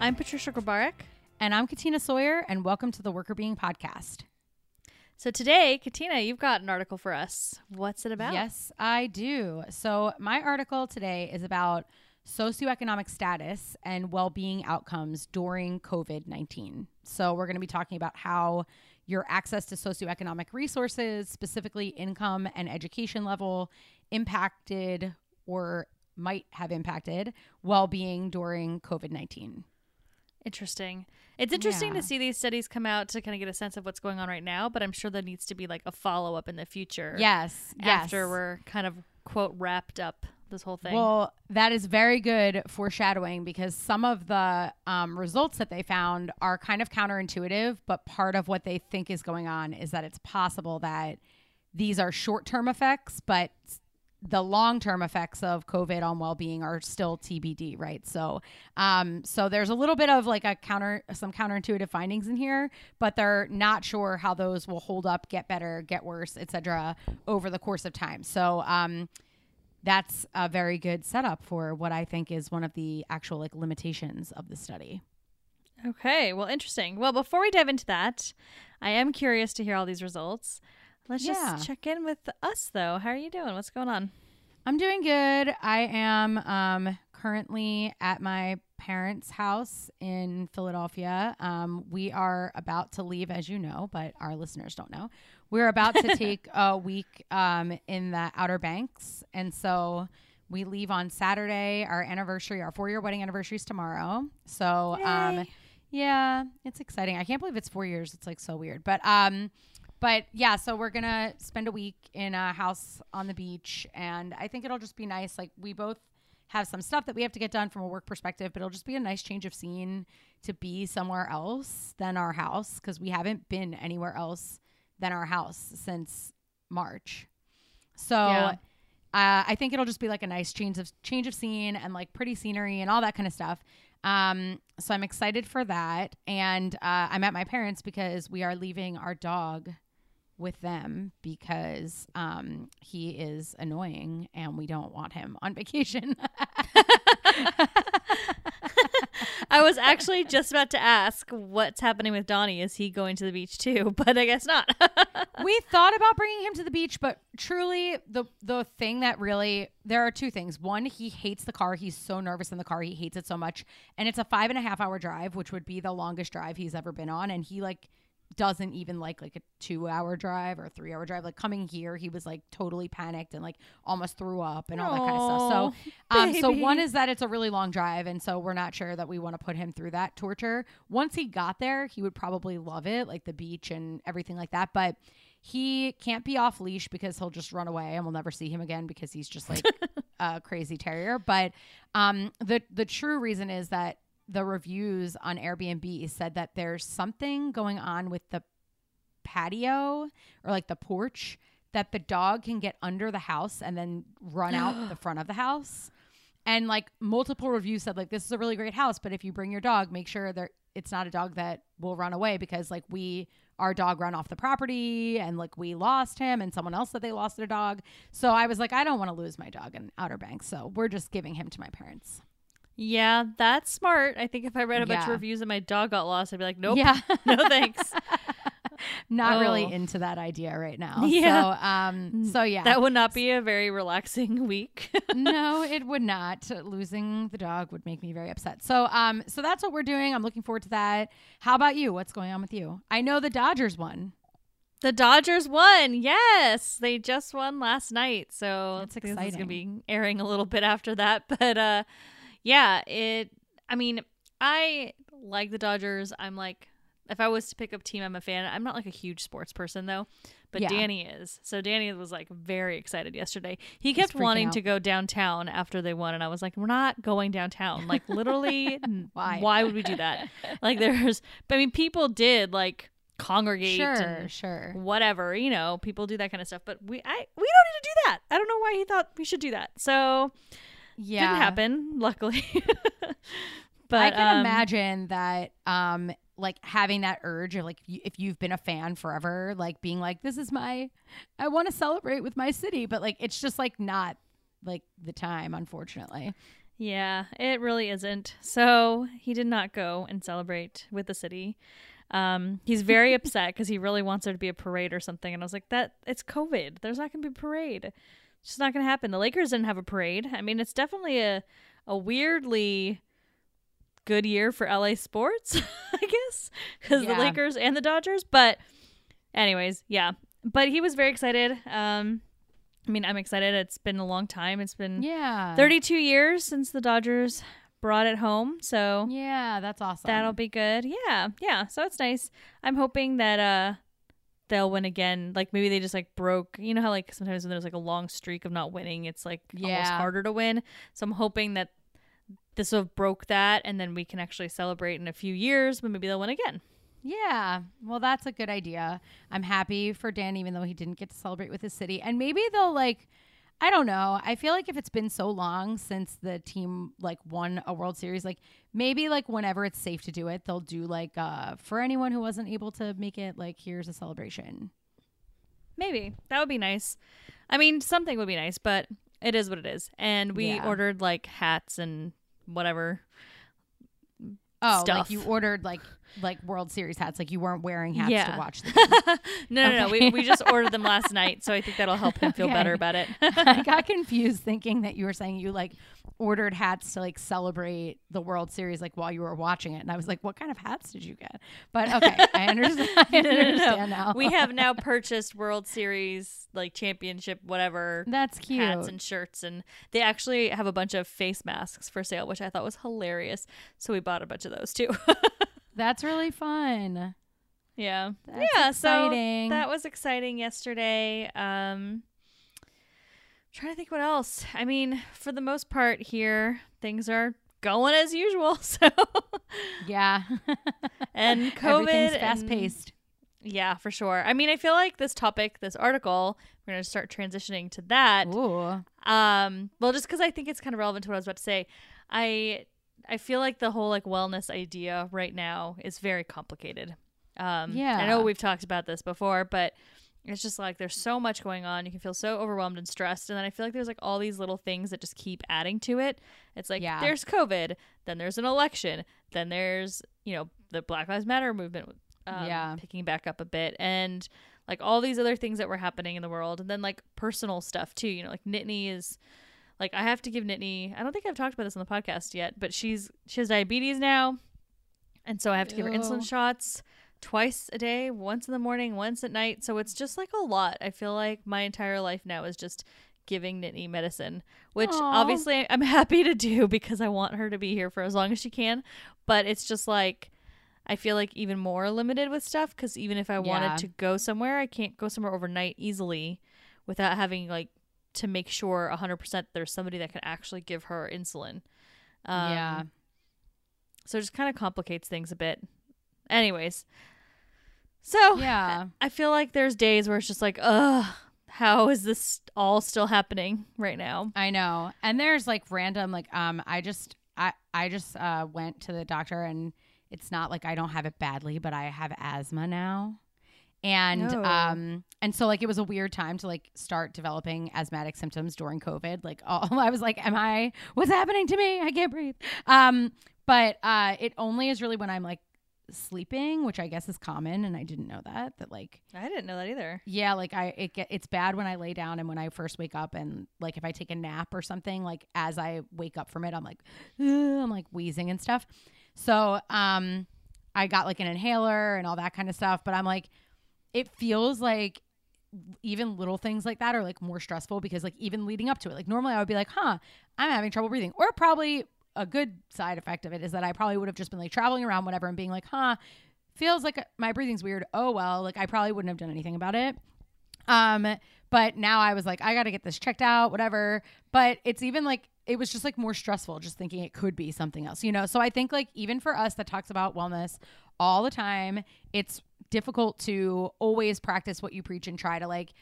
I'm Patricia Grabarek. And I'm Katina Sawyer, and welcome to the Workr Beeing Podcast. So today, Katina, you've got an article for us. What's it about? Yes, I do. So my article today is about socioeconomic status and well being outcomes during COVID 19. So we're going to be talking about how your access to socioeconomic resources, specifically income and education level, impacted or might have impacted well being during COVID 19. Interesting. It's interesting Yeah. to see these studies come out to kind of get a sense of what's going on right now, but I'm sure there needs to be like a follow up in the future. Yes. After yes. we're kind of quote wrapped up this whole thing. Well, that is very good foreshadowing because some of the um, results that they found are kind of counterintuitive, but part of what they think is going on is that it's possible that these are short term effects, but the long term effects of COVID on well being are still TBD, right? So, um, so there's a little bit of like a counter, some counterintuitive findings in here, but they're not sure how those will hold up, get better, get worse, etc., over the course of time. So, um, that's a very good setup for what I think is one of the actual like limitations of the study. okay. Well, interesting. Well, before we dive into that, I am curious to hear all these results. Let's Yeah. just check in with us, though. How are you doing? What's going on? I'm doing good. I am um, currently at my parents' house in Philadelphia. Um, we are about to leave, as you know, but our listeners don't know. We're about to take a week um, in the Outer Banks. And so we leave on Saturday. Our anniversary, our four year wedding anniversary is tomorrow. So, um, yeah, it's exciting. I can't believe it's four years. It's like so weird. But, um, but yeah, so we're gonna spend a week in a house on the beach, and I think it'll just be nice. Like we both have some stuff that we have to get done from a work perspective, but it'll just be a nice change of scene to be somewhere else than our house because we haven't been anywhere else than our house since March. So Yeah. uh, I think it'll just be like a nice change of change of scene and like pretty scenery and all that kind of stuff. Um, so I'm excited for that, and uh, I'm at my parents because we are leaving our dog with them because um, he is annoying and we don't want him on vacation. I was actually just about to ask what's happening with Donnie. Is he going to the beach too? But I guess not. we thought about bringing him to the beach, but truly, the the thing that really there are two things. One, he hates the car. He's so nervous in the car. He hates it so much, and it's a five and a half hour drive, which would be the longest drive he's ever been on, and he like doesn't even like like a two hour drive or three hour drive. Like coming here, he was like totally panicked and like almost threw up and all that kind of stuff. So, um, so one is that it's a really long drive, and so we're not sure that we want to put him through that torture. Once he got there, he would probably love it, like the beach and everything like that. But he can't be off leash because he'll just run away, and we'll never see him again because he's just like a crazy terrier. But um, the the true reason is that the reviews on Airbnb said that there's something going on with the patio or like the porch that the dog can get under the house and then run out the front of the house. And like multiple reviews said like this is a really great house, but if you bring your dog, make sure that it's not a dog that will run away because like we our dog ran off the property and like we lost him and someone else said they lost their dog. So I was like I don't want to lose my dog in Outer Banks, so we're just giving him to my parents. Yeah, that's smart. I think if I read a bunch of reviews and my dog got lost, I'd be like, nope, Yeah. no thanks. Not really Oh. into that idea right now. Yeah. So um so yeah. That would not be a very relaxing week. no, it would not. Losing the dog would make me very upset. So, um, so that's what we're doing. I'm looking forward to that. How about you? What's going on with you? I know the Dodgers won. the Dodgers won. Yes, they just won last night. So That's this is going to be airing a little bit after that. But uh, yeah, it. I mean, I like the Dodgers. I'm like, if I was to pick up team, I'm a fan. I'm not like a huge sports person though, but Yeah. Danny is. So Danny was like very excited yesterday. He kept wanting out. to go downtown after they won, and I was like, we're not going downtown. Like literally, Why? Why would we do that? Like there's, but I mean, people did like congregate Sure, and sure. whatever you know people do that kind of stuff but we i we don't need to do that i don't know why he thought we should do that so Yeah, didn't happen luckily but I can um, imagine that. Um, like having that urge of like if you've been a fan forever, like being like, this is my, I want to celebrate with my city, but like it's just like not like the time, unfortunately. Yeah, it really isn't. So he did not go and celebrate with the city. Um, he's very upset because he really wants there to be a parade or something. And I was like, that it's COVID. There's not going to be a parade. It's just not going to happen. The Lakers didn't have a parade. I mean, it's definitely a, a weirdly good year for LA sports, I guess, because Yeah. the Lakers and the Dodgers. But, anyways, yeah. But he was very excited. Um, I mean, I'm excited. It's been a long time. It's been Yeah. 32 years since the Dodgers brought it home. So Yeah, that's awesome. that'll be good. Yeah. Yeah. So it's nice. I'm hoping that uh they'll win again. Like maybe they just like broke, you know how like sometimes when there's like a long streak of not winning, it's like almost Yeah. harder to win. So I'm hoping that this will have broke that and then we can actually celebrate in a few years, but maybe they'll win again. Yeah. Well, that's a good idea. I'm happy for Dan, even though he didn't get to celebrate with his city. And maybe they'll like, I don't know. I feel like if it's been so long since the team like won a World Series, like maybe like whenever it's safe to do it, they'll do like uh for anyone who wasn't able to make it, like here's a celebration. Maybe. That would be nice. I mean, something would be nice, but it is what it is. And we Yeah. ordered like hats and whatever. Oh, Stuff. like you ordered like like World Series hats, like you weren't wearing hats Yeah. to watch the game. No, no, no. We, we just ordered them last night, so I think that'll help him feel Okay. better about it. I got confused thinking that you were saying you like ordered hats to like celebrate the World Series like while you were watching it. And I was like, what kind of hats did you get? But okay, I understand, I No, no, no, no. now. We have now purchased World Series, like championship, whatever That's cute. hats and shirts, and they actually have a bunch of face masks for sale, which I thought was hilarious. So we bought a bunch of those too. That's really fun. yeah, That's yeah. exciting. So that was exciting yesterday. Um, trying to think what else. I mean, for the most part here, things are going as usual. So Yeah. and COVID fast paced. Yeah, for sure. I mean, I feel like this topic, this article, we're going to start transitioning to that. Ooh. Um, well, just because I think it's kind of relevant to what I was about to say, I I feel like the whole like wellness idea right now is very complicated. Um, Yeah. I know we've talked about this before, but it's just like there's so much going on. You can feel so overwhelmed and stressed, and then I feel like there's like all these little things that just keep adding to it. It's like Yeah. there's COVID, then there's an election, then there's you know the Black Lives Matter movement, um, Yeah. picking back up a bit, and like all these other things that were happening in the world, and then like personal stuff too. You know, like Nittany is like I have to give Nittany. I don't think I've talked about this on the podcast yet, but she's she has diabetes now, and so I have to give her insulin shots twice a day, once in the morning, once at night. So it's just like a lot. I feel like my entire life now is just giving Nittany medicine, which Aw. obviously I'm happy to do because I want her to be here for as long as she can. But it's just like I feel like even more limited with stuff because even if I Yeah. wanted to go somewhere, I can't go somewhere overnight easily without having like to make sure 100% there's somebody that can actually give her insulin. Um, yeah. So it just kind of complicates things a bit. Anyways, so Yeah. I feel like there's days where it's just like, ugh, how is this all still happening right now? I know. And there's like random like um I just I I just uh went to the doctor and it's not like I don't have it badly, but I have asthma now. And Oh. um and so like it was a weird time to like start developing asthmatic symptoms during COVID. Like all I was like, Am I what's happening to me? I can't breathe. Um but uh it only is really when I'm like sleeping, which I guess is common and I didn't know that that like I didn't know that either. yeah, like I it get it's bad when I lay down and when I first wake up and like if I take a nap or something, like as I wake up from it, I'm like I'm like wheezing and stuff. So, um I got like an inhaler and all that kind of stuff, but I'm like it feels like even little things like that are like more stressful because like even leading up to it, like normally I would be like, "Huh, I'm having trouble breathing." Or probably a good side effect of it is that I probably would have just been like traveling around whatever and being like, "Huh, feels like my breathing's weird. Oh well, like I probably wouldn't have done anything about it. Um, but now I was like, I got to get this checked out, whatever. But it's even like it was just like more stressful just thinking it could be something else, you know. So I think like even for us that talks about wellness all the time, it's difficult to always practice what you preach and try to like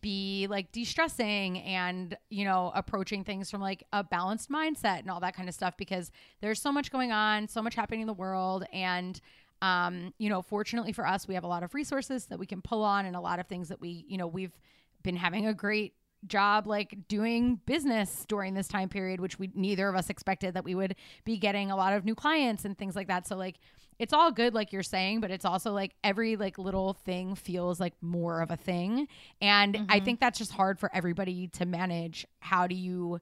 be like de-stressing and you know approaching things from like a balanced mindset and all that kind of stuff because there's so much going on so much happening in the world and um you know fortunately for us we have a lot of resources that we can pull on and a lot of things that we you know we've been having a great job like doing business during this time period which we neither of us expected that we would be getting a lot of new clients and things like that. So like it's all good like you're saying but it's also like every like little thing feels like more of a thing and i Mhm. think that's just hard for everybody to manage how do you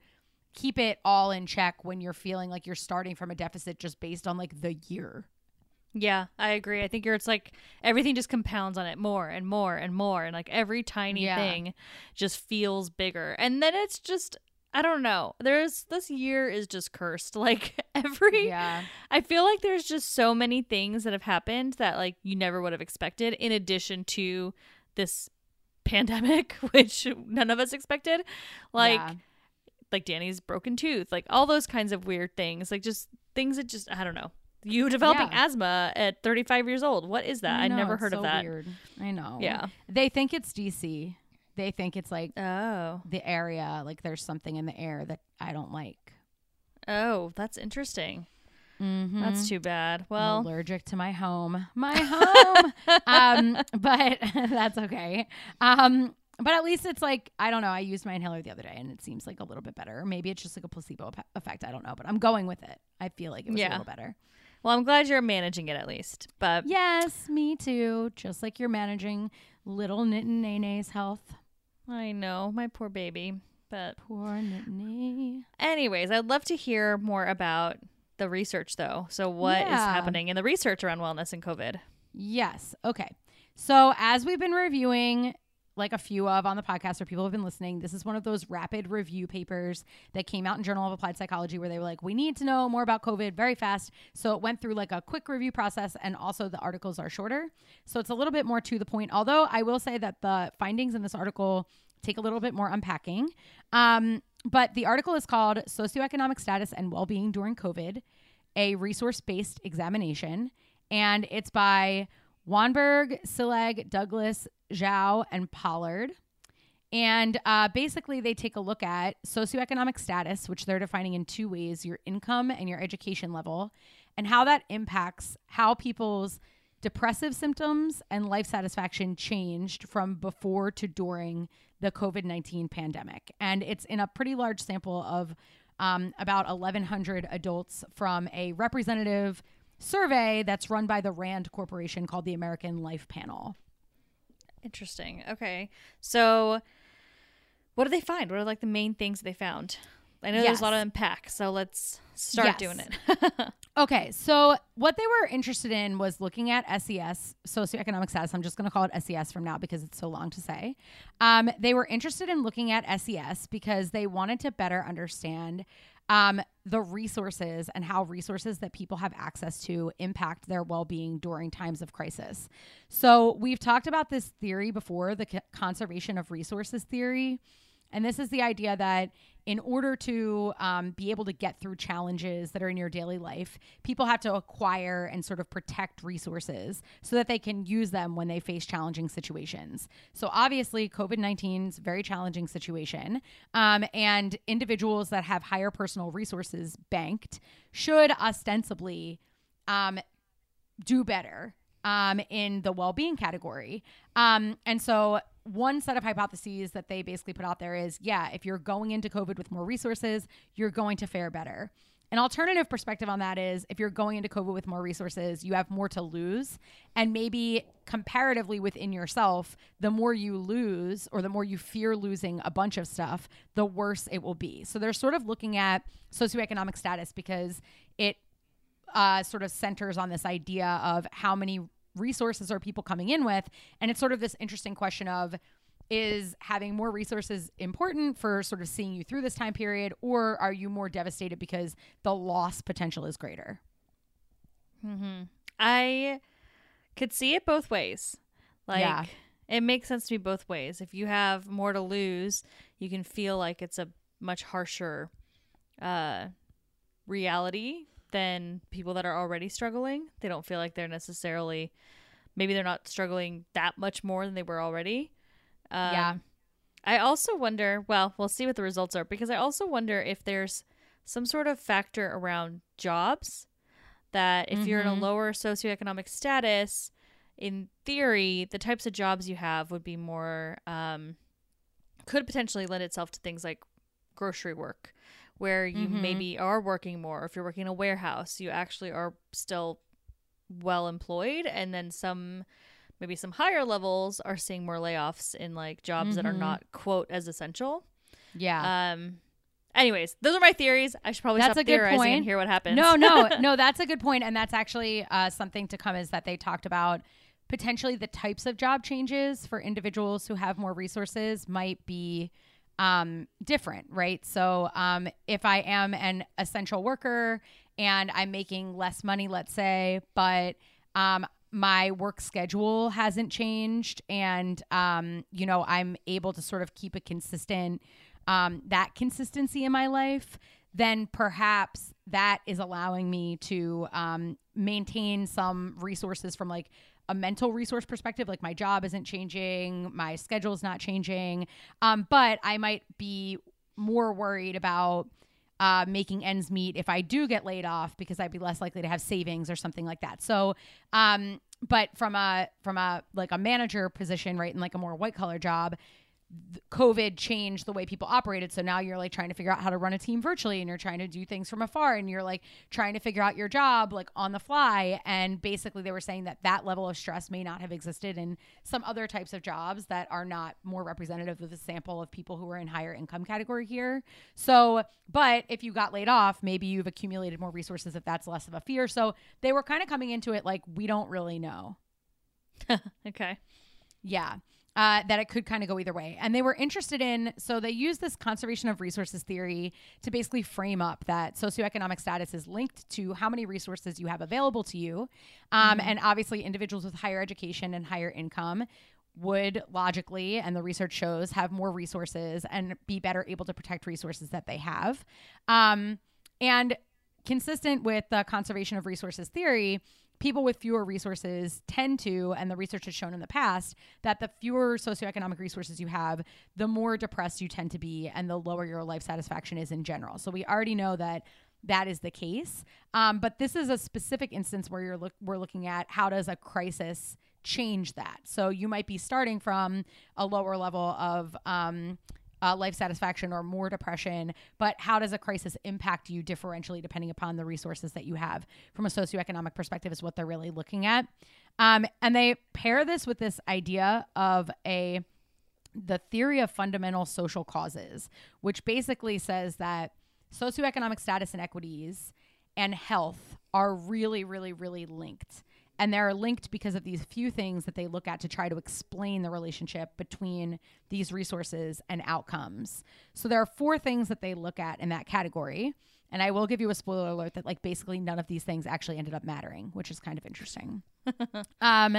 keep it all in check when you're feeling like you're starting from a deficit just based on like the year Yeah, I agree. I think you're, it's like everything just compounds on it more and more and more. And like every tiny Yeah. thing just feels bigger. And then it's just, I don't know. There's, this year is just cursed. Like every, yeah I feel like there's just so many things that have happened that like you never would have expected in addition to this pandemic, which none of us expected. Like, Yeah. like Danny's broken tooth, like all those kinds of weird things, like just things that just I don't know. You developing Yeah. asthma at 35 years old. What is that? I, know, never heard so of that. weird. i know Yeah. they think it's dc they think it's like Oh. the area like there's something in the air that i don't like Oh, that's interesting. mm-hmm. That's too bad. I'm Well, allergic to my home. My home. um, but that's okay. Um, but at least it's like I don't know. I used my inhaler the other day, and it seems like a little bit better. Maybe it's just like a placebo eff- effect. I don't know, but I'm going with it. I feel like it was Yeah. a little better. well, I'm glad you're managing it at least. But Yes, me too. Just like you're managing little Nene's health. I know my poor baby. But Poor Knitting. anyways, I'd love to hear more about the research though. So what is Yeah. happening in the research around wellness and COVID? Yes. Okay. So, as we've been reviewing like a few of on the podcast or people have been listening, this is one of those rapid review papers that came out in Journal of Applied Psychology where they were like, we need to know more about COVID very fast. So, it went through like a quick review process and also the articles are shorter. So, it's a little bit more to the point. Although, I will say that the findings in this article take a little bit more unpacking. Um, but the article is called Socioeconomic Status and Wellbeing During COVID, a resource based examination. And it's by Wanberg, Csillag, Douglas, Zhou, and Pollard. And uh, basically, they take a look at socioeconomic status, which they're defining in two ways your income and your education level, and how that impacts how people's depressive symptoms and life satisfaction changed from before to during the COVID 19 pandemic. And it's in a pretty large sample of um, about 1,100 adults from a representative survey that's run by the RAND Corporation called the American Life Panel. Interesting. Okay. So what did they find? What are like the main things they found? I know there's a lot of unpack, so let's start Yes. doing it. Okay, so what they were interested in was looking at SES, socioeconomic status. I'm just going to call it SES from now because it's so long to say. Um, they were interested in looking at SES because they wanted to better understand um, the resources and how resources that people have access to impact their well being during times of crisis. So, we've talked about this theory before the conservation of resources theory. And this is the idea that in order to um, be able to get through challenges that are in your daily life, people have to acquire and sort of protect resources so that they can use them when they face challenging situations. So, obviously, COVID 19 is a very challenging situation. Um, and individuals that have higher personal resources banked should ostensibly um, do better um, in the well-being category. Um, and so one set of hypotheses that they basically put out there is, yeah, if you're going into COVID with more resources, you're going to fare better. An alternative perspective on that is if you're going into COVID with more resources, you have more to lose. And maybe comparatively within yourself, the more you lose or the more you fear losing a bunch of stuff, the worse it will be. So they're sort of looking at socioeconomic status because it uh, sort of centers on this idea of how many resources are people coming in with. And it's sort of this interesting question of is having more resources important for sort of seeing you through this time period, or are you more devastated because the loss potential is greater? Mm-hmm. I could see it both ways. Like Yeah. it makes sense to me both ways. If you have more to lose, you can feel like it's a much harsher uh reality than people that are already struggling. They don't feel like they're necessarily maybe they're not struggling that much more than they were already. Um, Yeah. I also wonder, well, we'll see what the results are because I also wonder if there's some sort of factor around jobs that if you're in a Mhm. lower socioeconomic status, in theory, the types of jobs you have would be more um, could potentially lend itself to things like grocery work where you Mhm. maybe are working more. or If you're working in a warehouse, you actually are still well employed. And then some, maybe some higher levels are seeing more layoffs in like jobs that are Mhm. not, quote, as essential. Yeah. Um, anyways, those are my theories. I should probably That's stop a good theorizing and point. hear what happens. No, no, no. That's a good point, and that's actually uh, something to come. Is that they talked about potentially the types of job changes for individuals who have more resources might be um, different, right? So, um, if I am an essential worker and I'm making less money, let's say, but um, my work schedule hasn't changed, and um, you know I'm able to sort of keep a consistent um, that consistency in my life, then perhaps that is allowing me to um, maintain some resources from like a mental resource perspective. Like my job isn't changing, my schedule is not changing, um, but I might be more worried about. Uh, making ends meet if I do get laid off because I'd be less likely to have savings or something like that. So, um, but from a from a like a manager position, right, in like a more white collar job, COVID changed the way people operated. So now you're like trying to figure out how to run a team virtually and you're trying to do things from afar and you're like trying to figure out your job like on the fly. And basically, they were saying that that level of stress may not have existed in some other types of jobs that are not more representative of the sample of people who are in higher income category here. So, but if you got laid off, maybe you've accumulated more resources if that's less of a fear. So they were kind of coming into it like, we don't really know. Okay. Yeah. Uh, that it could kind of go either way. And they were interested in, so they used this conservation of resources theory to basically frame up that socioeconomic status is linked to how many resources you have available to you. Um, And obviously, individuals with higher education and higher income would logically, and the research shows, have more resources and be better able to protect resources that they have. Um, and consistent with the conservation of resources theory, people with fewer resources tend to, and the research has shown in the past, that the fewer socioeconomic resources you have, the more depressed you tend to be and the lower your life satisfaction is in general. So we already know that that is the case. Um, but this is a specific instance where you're look we're looking at how does a crisis change that. So you might be starting from a lower level of um, uh, life satisfaction or more depression, but how does a crisis impact you differentially depending upon the resources that you have from a socioeconomic perspective is what they're really looking at. Um, and they pair this with this idea of a the theory of fundamental social causes, which basically says that socioeconomic status inequities and health are really, really, really linked. And they're linked because of these few things that they look at to try to explain the relationship between these resources and outcomes. So there are four things that they look at in that category. And I will give you a spoiler alert that, like, basically none of these things actually ended up mattering, which is kind of interesting. um,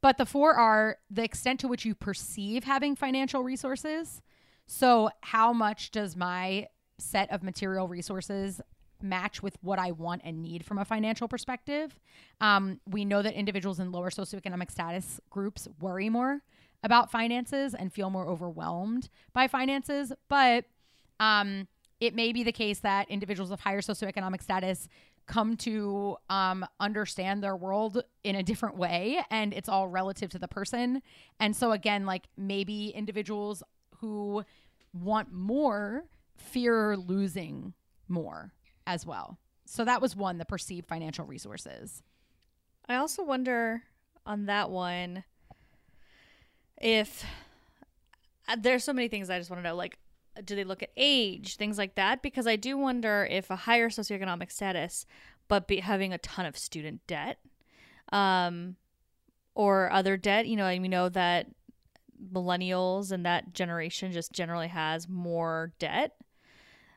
but the four are the extent to which you perceive having financial resources. So, how much does my set of material resources match with what I want and need from a financial perspective? Um, we know that individuals in lower socioeconomic status groups worry more about finances and feel more overwhelmed by finances, but um, it may be the case that individuals of higher socioeconomic status come to um, understand their world in a different way and it's all relative to the person and so again like maybe individuals who want more fear losing more as well so that was one the perceived financial resources I also wonder on that one if uh, there's so many things I just want to know. Like, do they look at age, things like that? Because I do wonder if a higher socioeconomic status, but be having a ton of student debt, um, or other debt. You know, and we know that millennials and that generation just generally has more debt.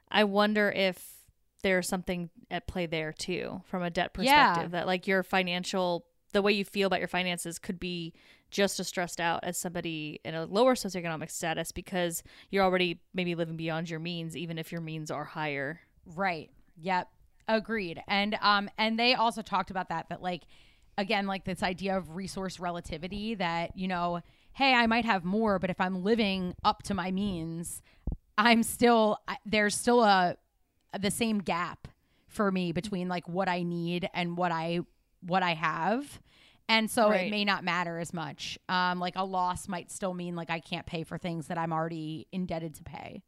I wonder if there's something at play there too from a debt Yeah. perspective that like your financial the way you feel about your finances could be just as stressed out as somebody in a lower socioeconomic status because you're already maybe living beyond your means even if your means are higher Right. Yep. Agreed. And um and they also talked about that that like again like this idea of resource relativity that you know hey I might have more but if I'm living up to my means I'm still I- there's still a the same gap for me between like what I need and what I what I have And so Right. it may not matter as much. Um, like a loss might still mean like I can't pay for things that I'm already indebted to pay.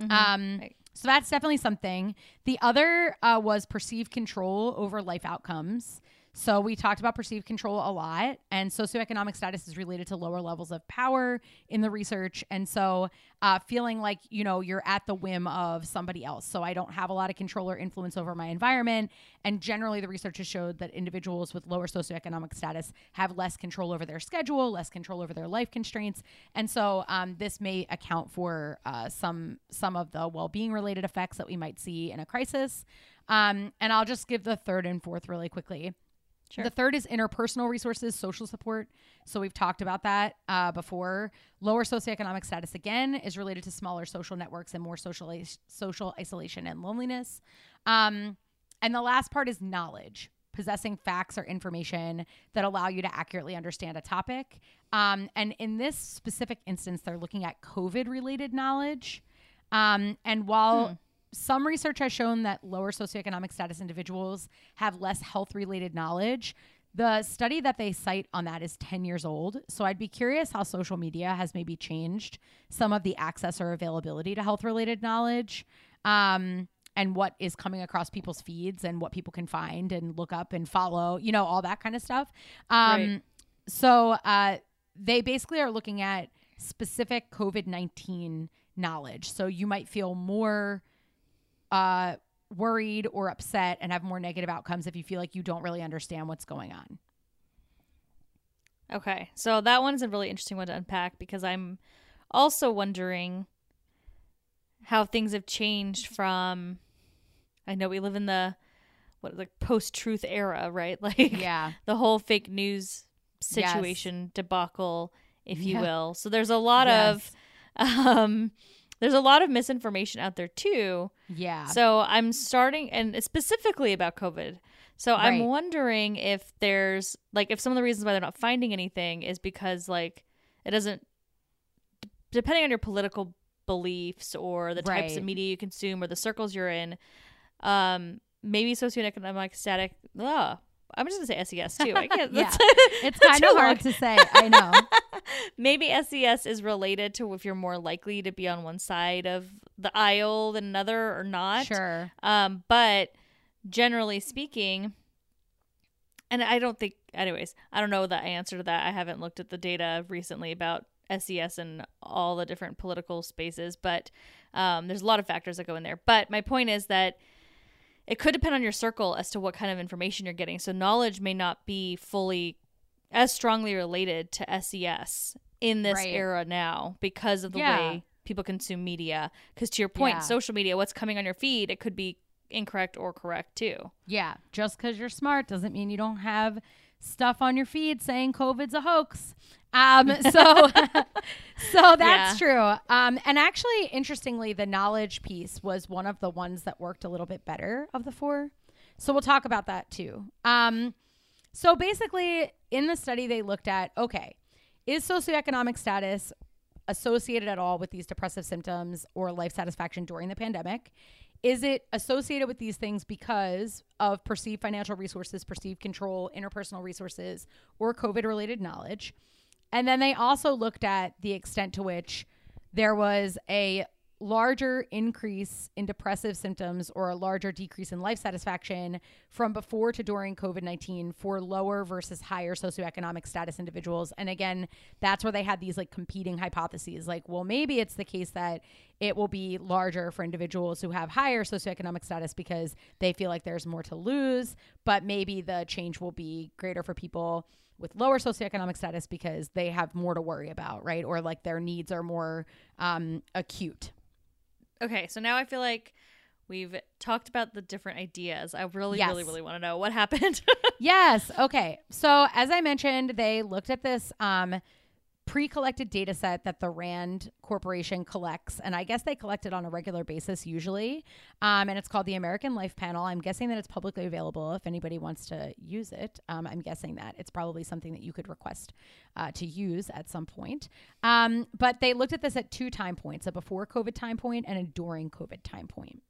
Mhm. Um, Right. so that's definitely something. The other uh, was perceived control over life outcomes. So we talked about perceived control a lot, and socioeconomic status is related to lower levels of power in the research, and so uh, feeling like you know you're at the whim of somebody else. So I don't have a lot of control or influence over my environment, and generally the research has showed that individuals with lower socioeconomic status have less control over their schedule, less control over their life constraints, and so um, this may account for uh, some some of the well-being related effects that we might see in a crisis. Um, and I'll just give the third and fourth really quickly. Sure. The third is interpersonal resources, social support. So we've talked about that uh, before. Lower socioeconomic status again is related to smaller social networks and more social is- social isolation and loneliness. Um, and the last part is knowledge, possessing facts or information that allow you to accurately understand a topic. Um, and in this specific instance, they're looking at COVID related knowledge. Um, and while some research has shown that lower socioeconomic status individuals have less health related knowledge. The study that they cite on that is 10 years old. So I'd be curious how social media has maybe changed some of the access or availability to health related knowledge um, and what is coming across people's feeds and what people can find and look up and follow, you know, all that kind of stuff. Um, Right. So uh, they basically are looking at specific COVID 19 knowledge. So you might feel more uh, worried or upset and have more negative outcomes if you feel like you don't really understand what's going on. Okay, so that one's a really interesting one to unpack because I'm also wondering how things have changed from. I know we live in the what like post truth era, right? Like Yeah. the whole fake news Yes. situation debacle, if you Yeah. will. So there's a lot Yes. of um there's a lot of misinformation out there too. Yeah. So I'm starting, and specifically about COVID. So I'm wondering if there's like if some of the reasons why they're not finding anything is because like it doesn't, d- depending on your political beliefs or the types of media you consume or the circles you're in, um, maybe socioeconomic static. Ugh, I'm just gonna say SES too. I can't. Yeah. it's kind of hard long. to say. I know. maybe SES is related to if you're more likely to be on one side of the aisle than another or not. sure. Um, but generally speaking, and I don't think, anyways, I don't know the answer to that. I haven't looked at the data recently about SES and all the different political spaces, but um, there's a lot of factors that go in there. But my point is that it could depend on your circle as to what kind of information you're getting. So knowledge may not be fully as strongly related to SES in this Right. era now because of the Yeah. way people consume media. Because to your point, Yeah. social media, what's coming on your feed, it could be incorrect or correct too. Yeah. Just because you're smart doesn't mean you don't have stuff on your feed saying COVID's a hoax. Um, so, so that's true. Um, and actually, interestingly, the knowledge piece was one of the ones that worked a little bit better of the four. So we'll talk about that too. Um, so basically, in the study, they looked at okay, is socioeconomic status associated at all with these depressive symptoms or life satisfaction during the pandemic? Is it associated with these things because of perceived financial resources, perceived control, interpersonal resources, or COVID related knowledge? And then they also looked at the extent to which there was a larger increase in depressive symptoms or a larger decrease in life satisfaction from before to during COVID 19 for lower versus higher socioeconomic status individuals. And again, that's where they had these like competing hypotheses like, well, maybe it's the case that it will be larger for individuals who have higher socioeconomic status because they feel like there's more to lose, but maybe the change will be greater for people with lower socioeconomic status because they have more to worry about, right? Or like their needs are more um, acute. Okay, so now I feel like we've talked about the different ideas. I really, Yes. really, really want to know what happened. yes. Okay. So as I mentioned, they looked at this um, pre-collected data set that the Rand Corporation collects, and I guess they collect it on a regular basis usually. Um, and it's called the American Life Panel. I'm guessing that it's publicly available if anybody wants to use it. Um, I'm guessing that it's probably something that you could request uh, to use at some point. Um, but they looked at this at two time points: a before COVID time point and a during COVID time point.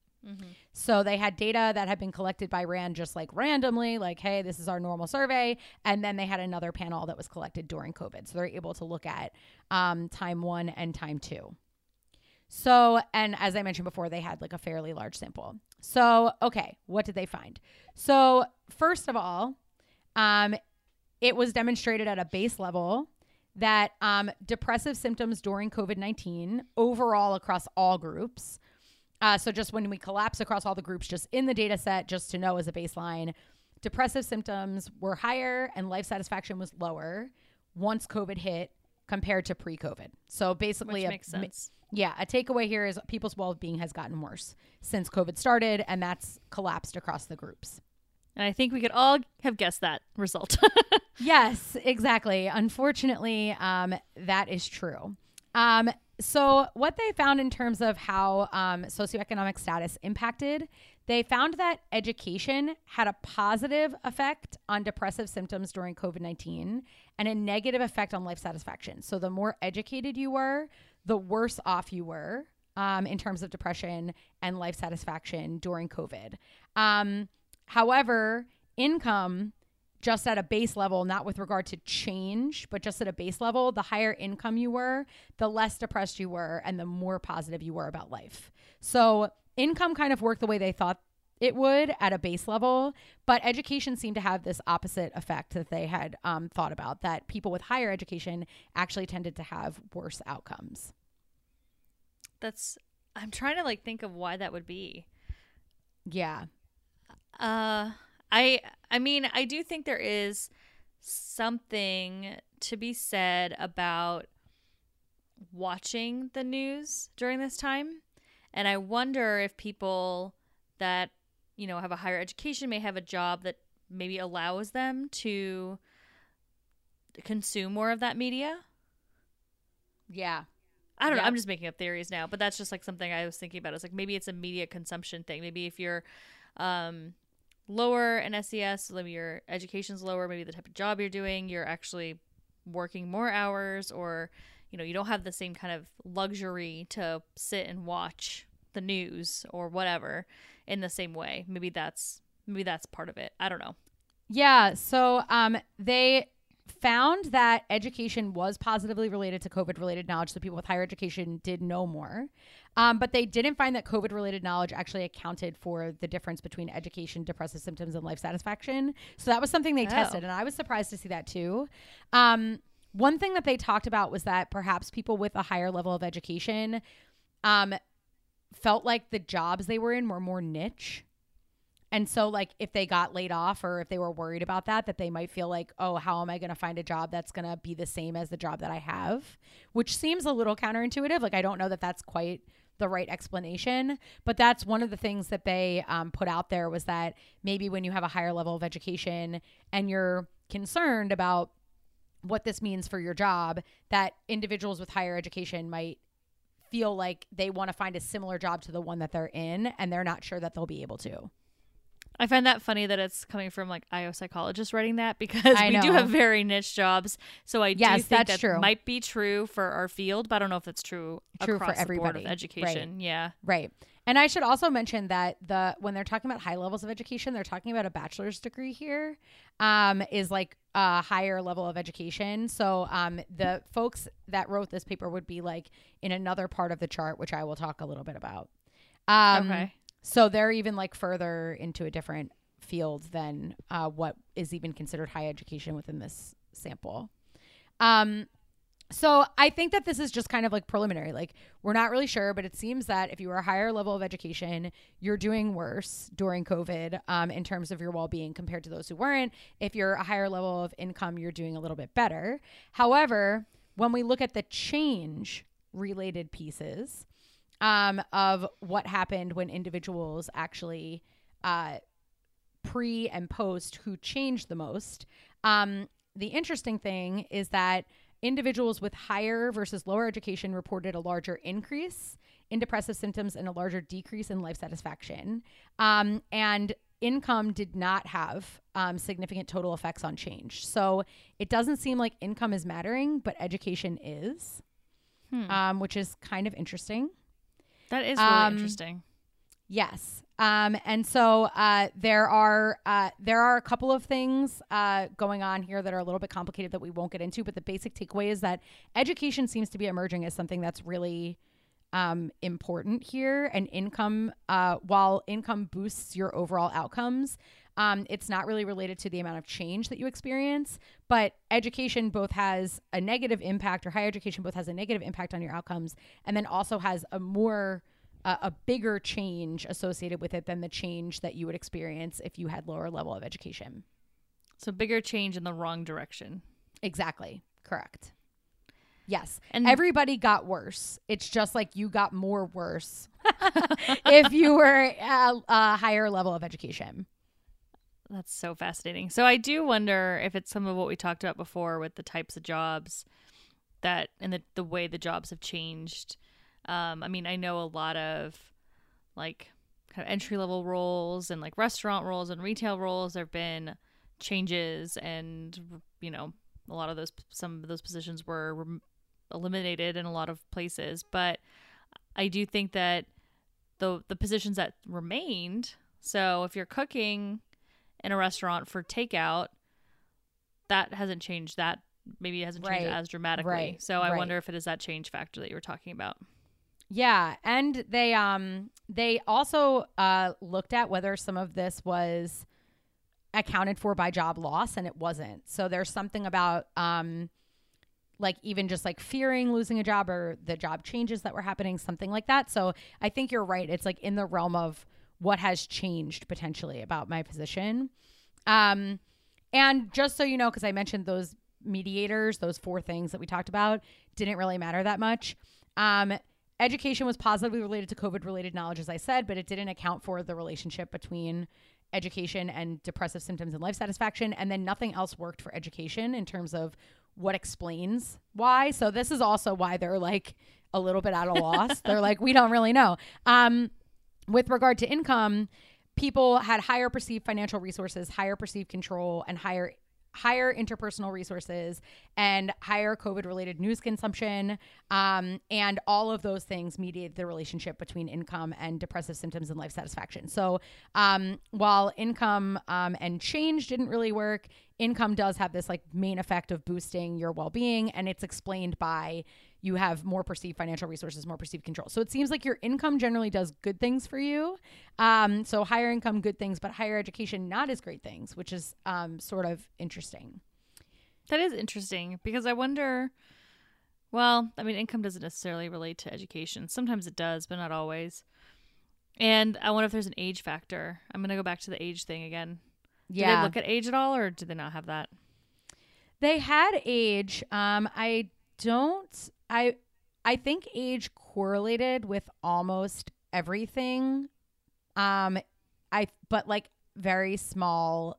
So they had data that had been collected by RAND just like randomly, like, hey, this is our normal survey. And then they had another panel that was collected during COVID. So they're able to look at um, time one and time two. So, and as I mentioned before, they had like a fairly large sample. So, okay, what did they find? So, first of all, um, it was demonstrated at a base level that um, depressive symptoms during COVID 19 overall across all groups. Uh, so, just when we collapse across all the groups, just in the data set, just to know as a baseline, depressive symptoms were higher and life satisfaction was lower once COVID hit compared to pre COVID. So, basically, Which a, makes sense. yeah, a takeaway here is people's well being has gotten worse since COVID started, and that's collapsed across the groups. And I think we could all have guessed that result. Yes, exactly. Unfortunately, um, that is true. Um, so, what they found in terms of how um, socioeconomic status impacted, they found that education had a positive effect on depressive symptoms during COVID 19 and a negative effect on life satisfaction. So, the more educated you were, the worse off you were um, in terms of depression and life satisfaction during COVID. Um, however, income just at a base level, not with regard to change, but just at a base level, the higher income you were, the less depressed you were, and the more positive you were about life. So, income kind of worked the way they thought it would at a base level, but education seemed to have this opposite effect that they had um, thought about that people with higher education actually tended to have worse outcomes. That's I'm trying to like think of why that would be. Yeah. Uh I I mean, I do think there is something to be said about watching the news during this time. And I wonder if people that, you know, have a higher education may have a job that maybe allows them to consume more of that media. Yeah. I don't know. I'm just making up theories now, but that's just like something I was thinking about. It's like maybe it's a media consumption thing. Maybe if you're um, lower in SES, maybe your education's lower, maybe the type of job you're doing, you're actually working more hours, or you know, you don't have the same kind of luxury to sit and watch the news or whatever in the same way. Maybe that's maybe that's part of it. I don't know. Yeah. So um, they found that education was positively related to COVID related knowledge. So people with higher education did know more. Um, but they didn't find that COVID related knowledge actually accounted for the difference between education, depressive symptoms, and life satisfaction. So that was something they Oh. tested. And I was surprised to see that too. Um, one thing that they talked about was that perhaps people with a higher level of education um, felt like the jobs they were in were more niche. And so, like, if they got laid off or if they were worried about that, that they might feel like, oh, how am I going to find a job that's going to be the same as the job that I have? Which seems a little counterintuitive. Like, I don't know that that's quite the right explanation, but that's one of the things that they um, put out there was that maybe when you have a higher level of education and you're concerned about what this means for your job, that individuals with higher education might feel like they want to find a similar job to the one that they're in and they're not sure that they'll be able to. I find that funny that it's coming from like IO psychologists writing that because I we do have very niche jobs. So I do Yes, think that's that true. might be true for our field, but I don't know if that's true, True for across the board everybody. of Right. education. Yeah. Right. And I should also mention that the when they're talking about high levels of education, they're talking about a bachelor's degree here, um, is like a higher level of education. So um, the folks that wrote this paper would be like in another part of the chart, which I will talk a little bit about. Um, okay. So they're even like further into a different field than uh, what is even considered high education within this sample. Um, so I think that this is just kind of like preliminary. Like we're not really sure, but it seems that if you are a higher level of education, you're doing worse during COVID um, in terms of your well-being compared to those who weren't. If you're a higher level of income, you're doing a little bit better. However, when we look at the change related pieces um, of what happened when individuals actually uh, pre and post who changed the most. Um, the interesting thing is that individuals with higher versus lower education reported a larger increase in depressive symptoms and a larger decrease in life satisfaction. Um, and income did not have um, significant total effects on change. So it doesn't seem like income is mattering, but education is, Hmm. um, which is kind of interesting. That is really um, interesting. Yes. Um, and so uh, there are uh, there are a couple of things uh, going on here that are a little bit complicated that we won't get into. But the basic takeaway is that education seems to be emerging as something that's really um, important here. And income, uh, while income boosts your overall outcomes, um, it's not really related to the amount of change that you experience. But education both has a negative impact, or higher education both has a negative impact on your outcomes, and then also has a more a, a bigger change associated with it than the change that you would experience if you had lower level of education. So bigger change in the wrong direction. Exactly. Correct. Yes. And- everybody got worse. It's just like you got more worse if you were a higher level of education. That's so fascinating. So I do wonder if it's some of what we talked about before with the types of jobs that and the the way the jobs have changed. Um, I mean, I know a lot of like kind of entry level roles and like restaurant roles and retail roles. There have been changes, and you know, a lot of those some of those positions were rem- eliminated in a lot of places. But I do think that the the positions that remained. So if you're cooking in a restaurant for takeout, that hasn't changed that maybe it hasn't changed Right. as dramatically. Right. So I Right. wonder if it is that change factor that you were talking about. Yeah, and they um they also uh looked at whether some of this was accounted for by job loss and it wasn't. So there's something about um like even just like fearing losing a job or the job changes that were happening something like that. So I think you're right. It's like in the realm of what has changed potentially about my position. Um and just so you know cuz I mentioned those mediators, those four things that we talked about didn't really matter that much. Um education was positively related to COVID related knowledge, as I said, but it didn't account for the relationship between education and depressive symptoms and life satisfaction. And then nothing else worked for education in terms of what explains why. So this is also why they're like a little bit at a loss. they're like, we don't really know. Um, with regard to income, people had higher perceived financial resources, higher perceived control, and higher higher interpersonal resources and higher COVID related news consumption. Um, and all of those things mediate the relationship between income and depressive symptoms and life satisfaction. So um, while income um, and change didn't really work, income does have this like main effect of boosting your well being. And it's explained by you have more perceived financial resources, more perceived control. So it seems like your income generally does good things for you. Um, so higher income, good things, but higher education, not as great things, which is um, sort of interesting. That is interesting because I wonder. Well, I mean, income doesn't necessarily relate to education. Sometimes it does, but not always. And I wonder if there's an age factor. I'm going to go back to the age thing again. Did they look at age at all, or do they not have that? They had age. Um, I don't. I I think age correlated with almost everything. Um, I but like very small,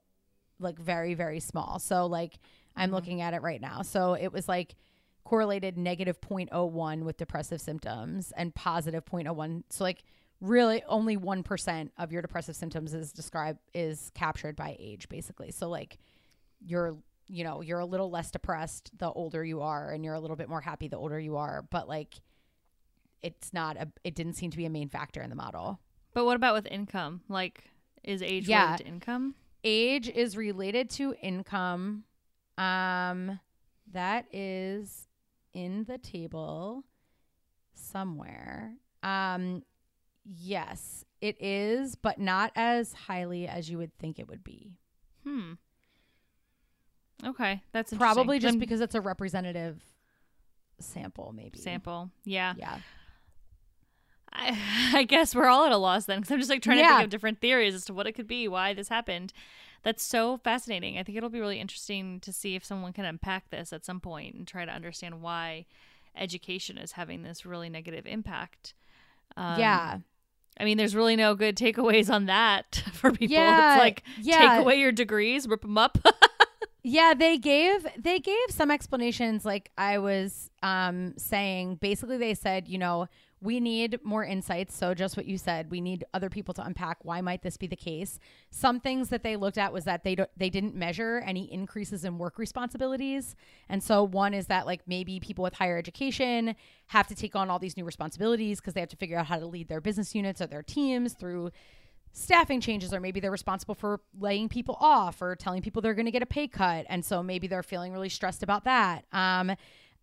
like very very small. So like I'm Mhm. looking at it right now. So it was like correlated negative 0.01 with depressive symptoms and positive 0.01. So like really only 1% of your depressive symptoms is described is captured by age basically. So like you're you know, you're a little less depressed the older you are and you're a little bit more happy the older you are, but like it's not a it didn't seem to be a main factor in the model. But what about with income? Like, is age Yeah. related to income? Age is related to income. Um that is in the table somewhere. Um yes, it is, but not as highly as you would think it would be. Hmm. Okay, that's Probably just Then- because it's a representative sample maybe. sample. Yeah. Yeah. I, I guess we're all at a loss then because I'm just like trying to think of different theories as to what it could be, why this happened. That's so fascinating. I think it'll be really interesting to see if someone can unpack this at some point and try to understand why education is having this really negative impact. Um, yeah. I mean, there's really no good takeaways on that for people. Yeah, It's like yeah. take away your degrees, rip them up. Yeah, they gave they gave some explanations like I was um saying basically they said, you know, we need more insights. So, just what you said, we need other people to unpack why might this be the case. Some things that they looked at was that they don't, they didn't measure any increases in work responsibilities. And so, one is that like maybe people with higher education have to take on all these new responsibilities because they have to figure out how to lead their business units or their teams through staffing changes or maybe they're responsible for laying people off or telling people they're going to get a pay cut and so maybe they're feeling really stressed about that. Um,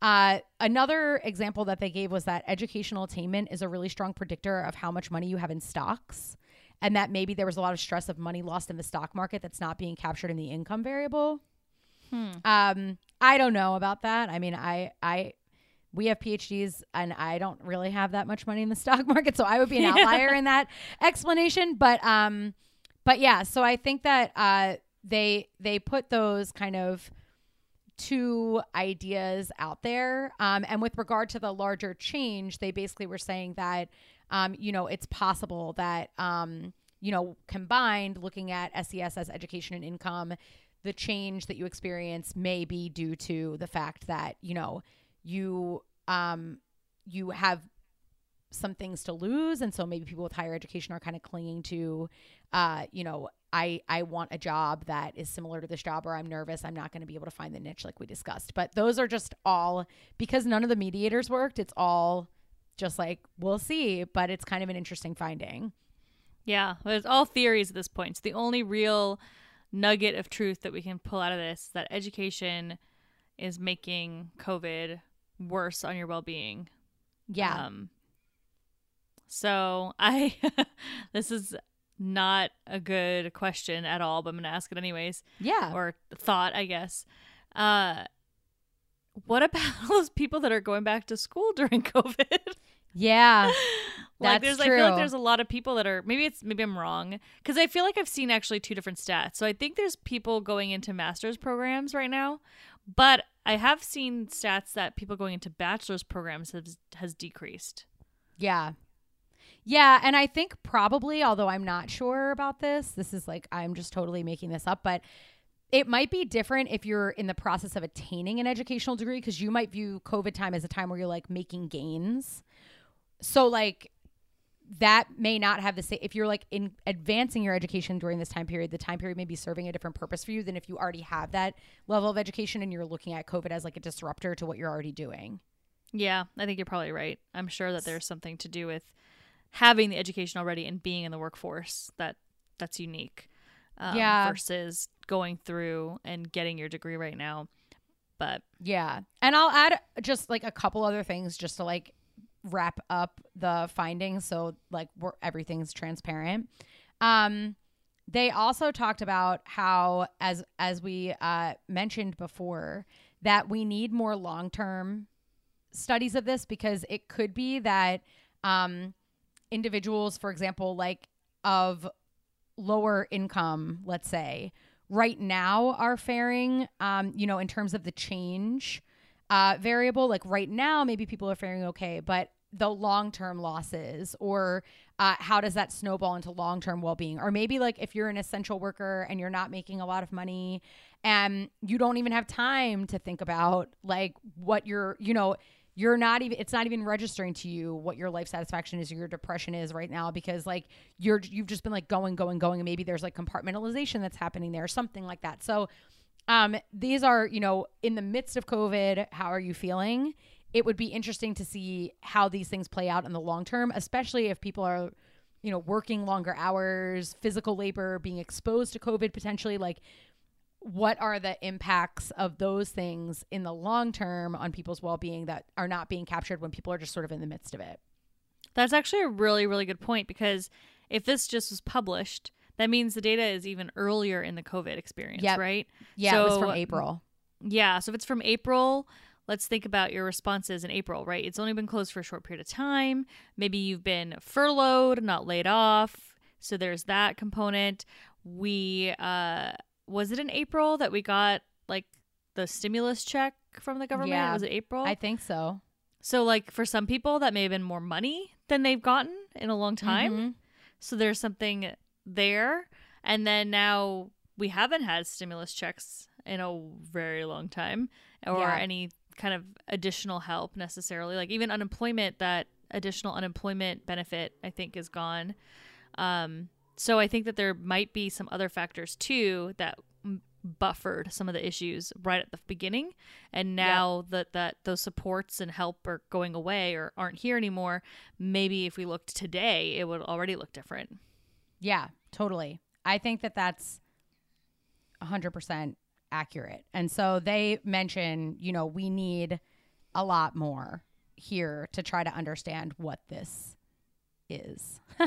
uh, another example that they gave was that educational attainment is a really strong predictor of how much money you have in stocks and that maybe there was a lot of stress of money lost in the stock market that's not being captured in the income variable. Hmm. um, i don't know about that. I mean i i we have PhDs and I don't really have that much money in the stock market. So I would be an outlier in that explanation. But um but yeah, so I think that uh they they put those kind of two ideas out there. Um and with regard to the larger change, they basically were saying that um, you know, it's possible that um, you know, combined looking at SES as education and income, the change that you experience may be due to the fact that, you know, you um you have some things to lose. And so maybe people with higher education are kind of clinging to uh you know i i want a job that is similar to this job or i'm nervous i'm not going to be able to find the niche like we discussed. But those are just all because none of the mediators worked it's all just like we'll see. But it's kind of an interesting finding. Yeah, it's all theories at this point. It's the only real nugget of truth that we can pull out of this is that education is making COVID worse on your well being. yeah Um, so I, this is not a good question at all, but I'm gonna ask it anyways, yeah or thought, I guess. Uh, what about those people that are going back to school during COVID? yeah like That's there's I feel like true. there's a lot of people that are maybe it's maybe I'm wrong because I feel like I've seen actually two different stats. So I think there's people going into master's programs right now, but I have seen stats that people going into bachelor's programs has has decreased. Yeah. Yeah, and I think probably, although I'm not sure about this, this is like I'm just totally making this up, but it might be different if you're in the process of attaining an educational degree because you might view COVID time as a time where you're like making gains. So like that may not have the same if you're like in advancing your education during this time period the time period may be serving a different purpose for you than if you already have that level of education and you're looking at covid as like a disruptor to what you're already doing Yeah, I think you're probably right. I'm sure that there's something to do with having the education already and being in the workforce that that's unique. Um, Yeah. Versus going through and getting your degree right now. But Yeah. And I'll add just like a couple other things just to like wrap up the findings so like we're, everything's transparent. Um they also talked about how as as we uh mentioned before that we need more long-term studies of this because it could be that um individuals for example like of lower income let's say right now are faring um you know in terms of the change uh variable like right now maybe people are faring okay but the long-term losses or uh, how does that snowball into long-term well-being? Or maybe like if you're an essential worker and you're not making a lot of money and you don't even have time to think about like what you're you know you're not even it's not even registering to you what your life satisfaction is or your depression is right now because like you're you've just been like going going going and maybe there's like compartmentalization that's happening there something like that. So um these are you know in the midst of covid how are you feeling it would be interesting to see how these things play out in the long term especially if people are you know working longer hours physical labor being exposed to covid potentially like what are the impacts of those things in the long term on people's well-being that are not being captured when people are just sort of in the midst of it That's actually a really, really good point because if this just was published, that means the data is even earlier in the COVID experience, Yep. right? yeah it was from april Yeah. So if it's from April, let's think about your responses in April, right? It's only been closed for a short period of time. Maybe you've been furloughed, not laid off. So there's that component. We, uh, was it in April that we got like the stimulus check from the government? Yeah. Was it April? i think so So, like, for some people, that may have been more money than they've gotten in a long time. Mhm. So, there's something there. And then now we haven't had stimulus checks in a very long time or Yeah. any kind of additional help necessarily. Like, even unemployment that additional unemployment benefit, I think, is gone. Um, so I think that there might be some other factors too that buffered some of the issues right at the beginning and now yep. that that those supports and help are going away or aren't here anymore maybe if we looked today it would already look different yeah totally i think that that's 100% accurate. And so they mention you know we need a lot more here to try to understand what this is.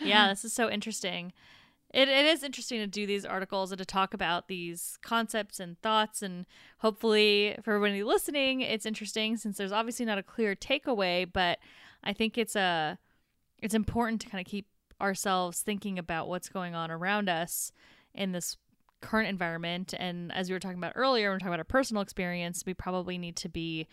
Yeah this is so interesting. It, it is interesting to do these articles and to talk about these concepts and thoughts. And hopefully for everybody listening it's interesting since there's obviously not a clear takeaway but i think it's a it's important to kind of keep ourselves thinking about what's going on around us in this current environment and as we were talking about earlier when we are talking about our personal experience we probably need to be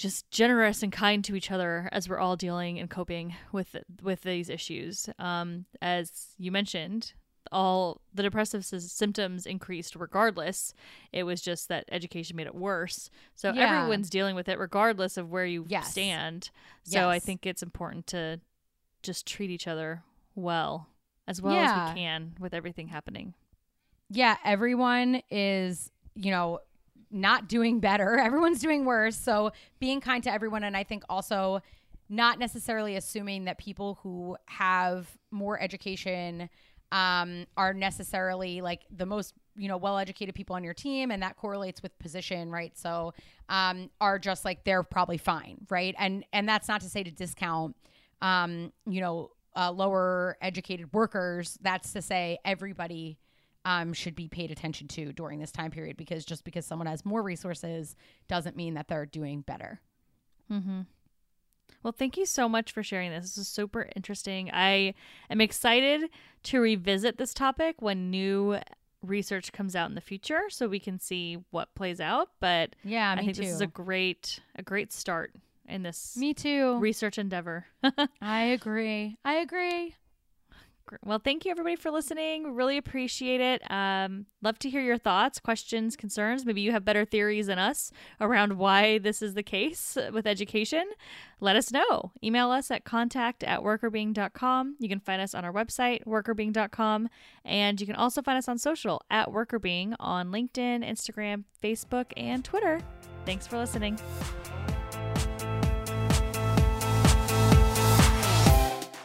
just generous and kind to each other as we're all dealing and coping with with these issues. Um, as you mentioned, all the depressive symptoms increased regardless. It was just that education made it worse. So yeah. everyone's dealing with it regardless of where you yes. stand. So yes. I think it's important to just treat each other well as well yeah. as we can with everything happening. Yeah, everyone is, you know, not doing better. Everyone's doing worse. So being kind to everyone. And I think also not necessarily assuming that people who have more education um, are necessarily like the most you know well educated people on your team and that correlates with position right so um, are just like they're probably fine right and and that's not to say to discount um, you know uh, lower educated workers that's to say everybody um, should be paid attention to during this time period because just because someone has more resources doesn't mean that they're doing better. Mm-hmm. Well, thank you so much for sharing this. This is super interesting. I am excited to revisit this topic when new research comes out in the future so we can see what plays out. But yeah, I think too. this is a great a great start in this me too research endeavor. I agree. I agree. Well, thank you everybody for listening. Really appreciate it. Um, love to hear your thoughts, questions, concerns. Maybe you have better theories than us around why this is the case with education. Let us know. Email us at contact at workrbeeing.com. You can find us on our website, workrbeeing.com. And you can also find us on social at workrbeeing on LinkedIn, Instagram, Facebook, and Twitter. Thanks for listening.